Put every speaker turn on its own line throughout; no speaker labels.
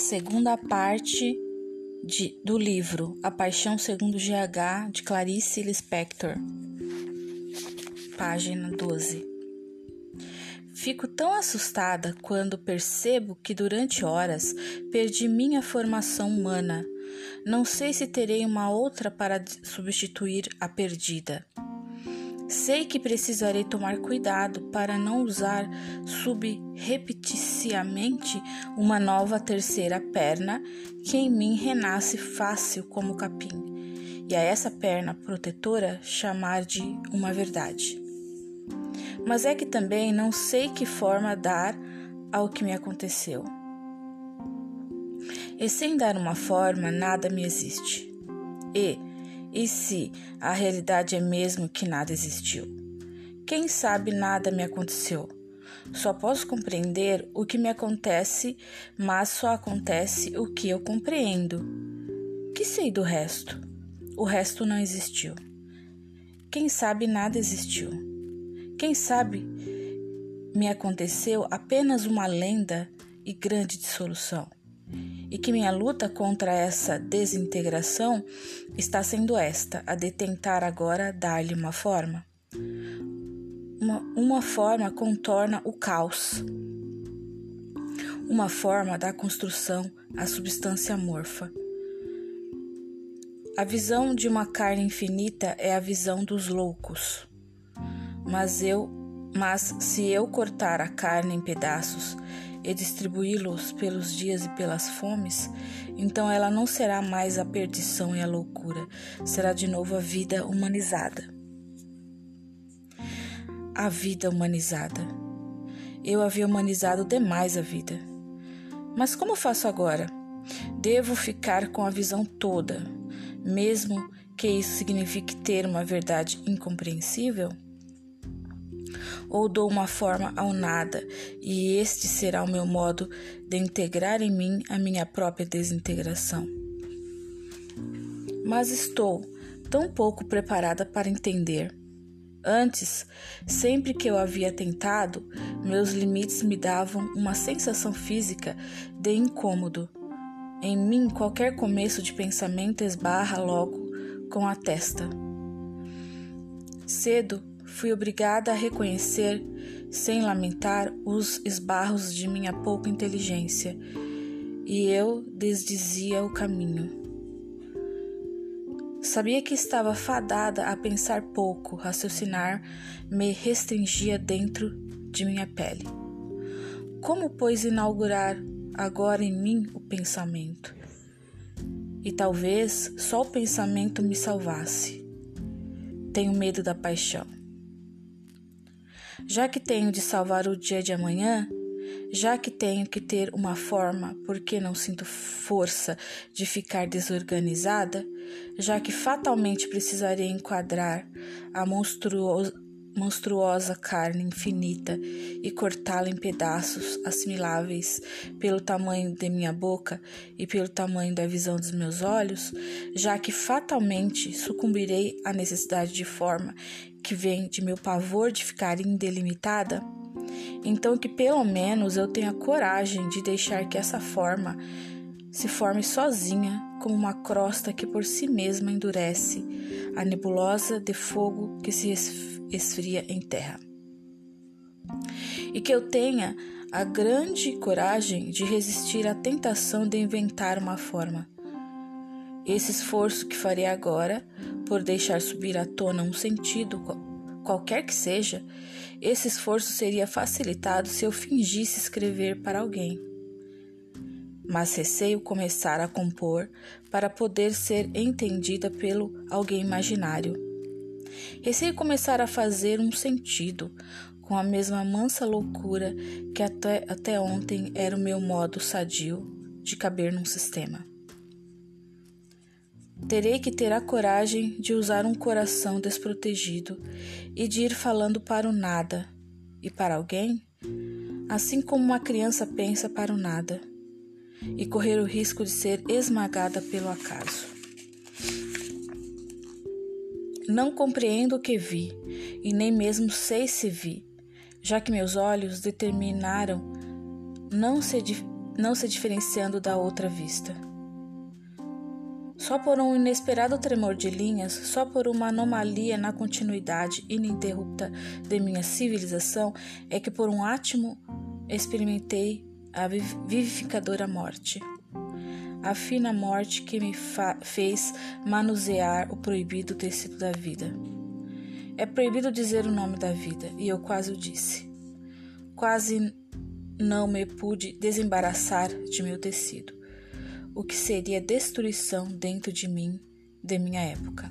segunda parte de, do livro A Paixão Segundo GH, de Clarice Lispector, página 12. Fico tão assustada quando percebo que durante horas perdi minha formação humana. Não sei se terei uma outra para substituir a perdida. Sei que precisarei tomar cuidado para não usar subrepeticiamente uma nova terceira perna que em mim renasce fácil como capim, e a essa perna protetora chamar de uma verdade. Mas é que também não sei que forma dar ao que me aconteceu. E sem dar uma forma, nada me existe. E, e se a realidade é mesmo que nada existiu? Quem sabe nada me aconteceu? Só posso compreender o que me acontece, mas só acontece o que eu compreendo. Que sei do resto? O resto não existiu. Quem sabe nada existiu. Quem sabe me aconteceu apenas uma lenda e grande dissolução e que minha luta contra essa desintegração está sendo esta, a de tentar agora dar-lhe uma forma. Uma, uma forma contorna o caos. Uma forma da construção a substância amorfa. A visão de uma carne infinita é a visão dos loucos. Mas eu, mas se eu cortar a carne em pedaços e distribuí-los pelos dias e pelas fomes, então ela não será mais a perdição e a loucura, será de novo a vida humanizada. A vida humanizada. Eu havia humanizado demais a vida. Mas como faço agora? Devo ficar com a visão toda, mesmo que isso signifique ter uma verdade incompreensível? Ou dou uma forma ao nada, e este será o meu modo de integrar em mim a minha própria desintegração. Mas estou tão pouco preparada para entender. Antes, sempre que eu havia tentado, meus limites me davam uma sensação física de incômodo. Em mim, qualquer começo de pensamento esbarra logo com a testa. Cedo fui obrigada a reconhecer, sem lamentar, os esbarros de minha pouca inteligência, e eu desdizia o caminho. Sabia que estava fadada a pensar pouco, raciocinar me restringia dentro de minha pele. Como, pois, inaugurar agora em mim o pensamento? E talvez só o pensamento me salvasse. Tenho medo da paixão. Já que tenho de salvar o dia de amanhã, já que tenho que ter uma forma porque não sinto força de ficar desorganizada, já que fatalmente precisarei enquadrar a monstruosa, monstruosa carne infinita e cortá-la em pedaços assimiláveis pelo tamanho de minha boca e pelo tamanho da visão dos meus olhos, já que fatalmente sucumbirei à necessidade de forma que vem de meu pavor de ficar indelimitada, então que pelo menos eu tenha coragem de deixar que essa forma se forme sozinha como uma crosta que por si mesma endurece, a nebulosa de fogo que se esfria em terra. E que eu tenha a grande coragem de resistir à tentação de inventar uma forma. Esse esforço que farei agora, por deixar subir à tona um sentido, qualquer que seja, esse esforço seria facilitado se eu fingisse escrever para alguém. Mas receio começar a compor para poder ser entendida pelo alguém imaginário. Receio começar a fazer um sentido, com a mesma mansa loucura que até, até ontem era o meu modo sadio de caber num sistema. Terei que ter a coragem de usar um coração desprotegido e de ir falando para o nada e para alguém, assim como uma criança pensa para o nada, e correr o risco de ser esmagada pelo acaso. Não compreendo o que vi, e nem mesmo sei se vi, já que meus olhos determinaram não se não se diferenciando da outra vista. Só por um inesperado tremor de linhas, só por uma anomalia na continuidade ininterrupta de minha civilização, é que por um átimo experimentei a vivificadora morte. A fina morte que me fez manusear o proibido tecido da vida. É proibido dizer o nome da vida, e eu quase o disse. Quase não me pude desembaraçar de meu tecido o que seria destruição dentro de mim, de minha época.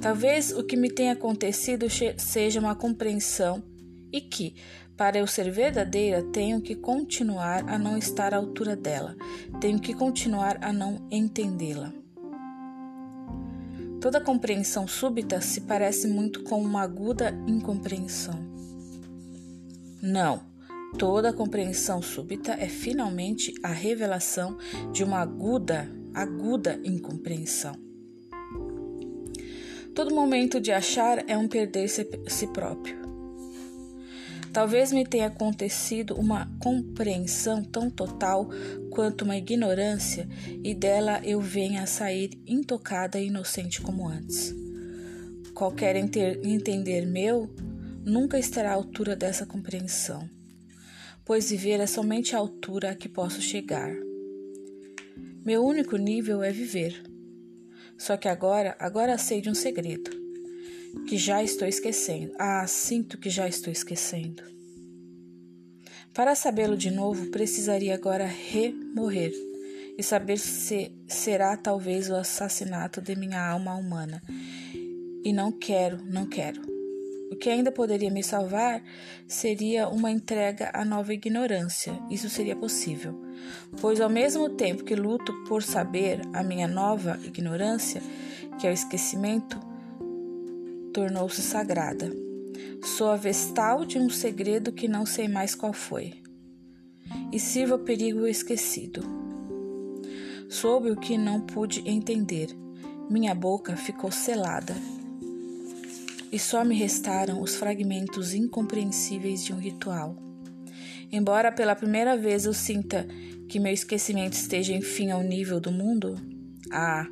Talvez o que me tenha acontecido seja uma compreensão e que, para eu ser verdadeira, tenho que continuar a não estar à altura dela, tenho que continuar a não entendê-la. Toda compreensão súbita se parece muito com uma aguda incompreensão. Não, Toda compreensão súbita é finalmente a revelação de uma aguda, aguda incompreensão. Todo momento de achar é um perder-se si próprio. Talvez me tenha acontecido uma compreensão tão total quanto uma ignorância, e dela eu venha a sair intocada e inocente como antes. Qualquer entender meu nunca estará à altura dessa compreensão pois viver é somente a altura a que posso chegar. Meu único nível é viver. Só que agora, agora sei de um segredo, que já estou esquecendo. Ah, sinto que já estou esquecendo. Para sabê-lo de novo, precisaria agora remorrer e saber se será talvez o assassinato de minha alma humana. E não quero, não quero. O que ainda poderia me salvar seria uma entrega à nova ignorância. Isso seria possível, pois ao mesmo tempo que luto por saber a minha nova ignorância, que é o esquecimento, tornou-se sagrada. Sou a vestal de um segredo que não sei mais qual foi. E sirvo ao perigo esquecido. Soube o que não pude entender. Minha boca ficou selada e só me restaram os fragmentos incompreensíveis de um ritual. Embora pela primeira vez eu sinta que meu esquecimento esteja enfim ao nível do mundo, ah,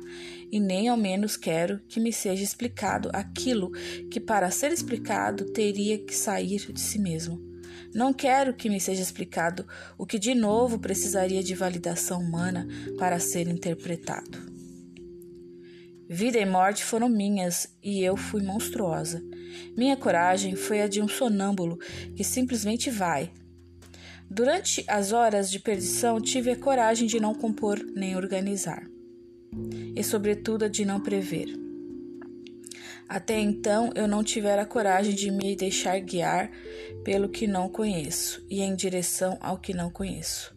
e nem ao menos quero que me seja explicado aquilo que, para ser explicado, teria que sair de si mesmo. Não quero que me seja explicado o que de novo precisaria de validação humana para ser interpretado. Vida e morte foram minhas e eu fui monstruosa. Minha coragem foi a de um sonâmbulo que simplesmente vai. Durante as horas de perdição, tive a coragem de não compor nem organizar, e, sobretudo, a de não prever. Até então, eu não tivera coragem de me deixar guiar pelo que não conheço e em direção ao que não conheço.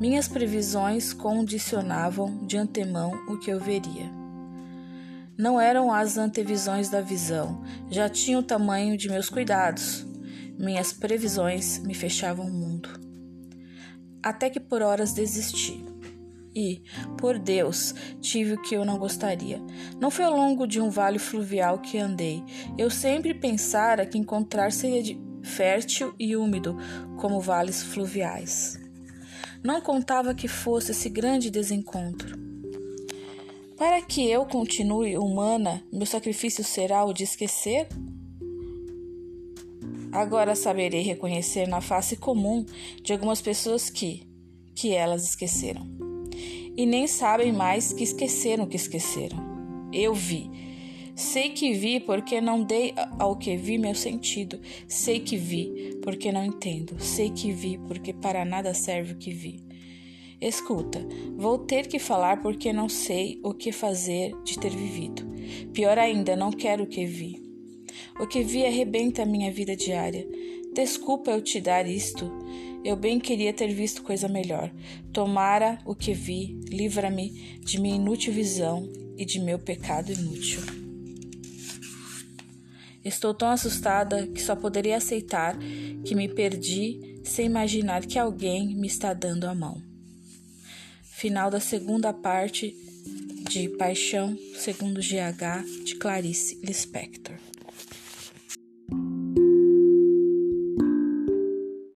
Minhas previsões condicionavam de antemão o que eu veria. Não eram as antevisões da visão, já tinham o tamanho de meus cuidados. Minhas previsões me fechavam o mundo. Até que por horas desisti. E, por Deus, tive o que eu não gostaria. Não foi ao longo de um vale fluvial que andei. Eu sempre pensara que encontrar seria fértil e úmido, como vales fluviais. Não contava que fosse esse grande desencontro. Para que eu continue humana, meu sacrifício será o de esquecer? Agora saberei reconhecer na face comum de algumas pessoas que, que elas esqueceram. E nem sabem mais que esqueceram que esqueceram. Eu vi. Sei que vi porque não dei ao que vi meu sentido. Sei que vi porque não entendo. Sei que vi porque para nada serve o que vi. Escuta, vou ter que falar porque não sei o que fazer de ter vivido. Pior ainda, não quero o que vi. O que vi arrebenta a minha vida diária. Desculpa eu te dar isto. Eu bem queria ter visto coisa melhor. Tomara o que vi, livra-me de minha inútil visão e de meu pecado inútil. Estou tão assustada que só poderia aceitar que me perdi sem imaginar que alguém me está dando a mão final da segunda parte de Paixão segundo GH de Clarice Lispector.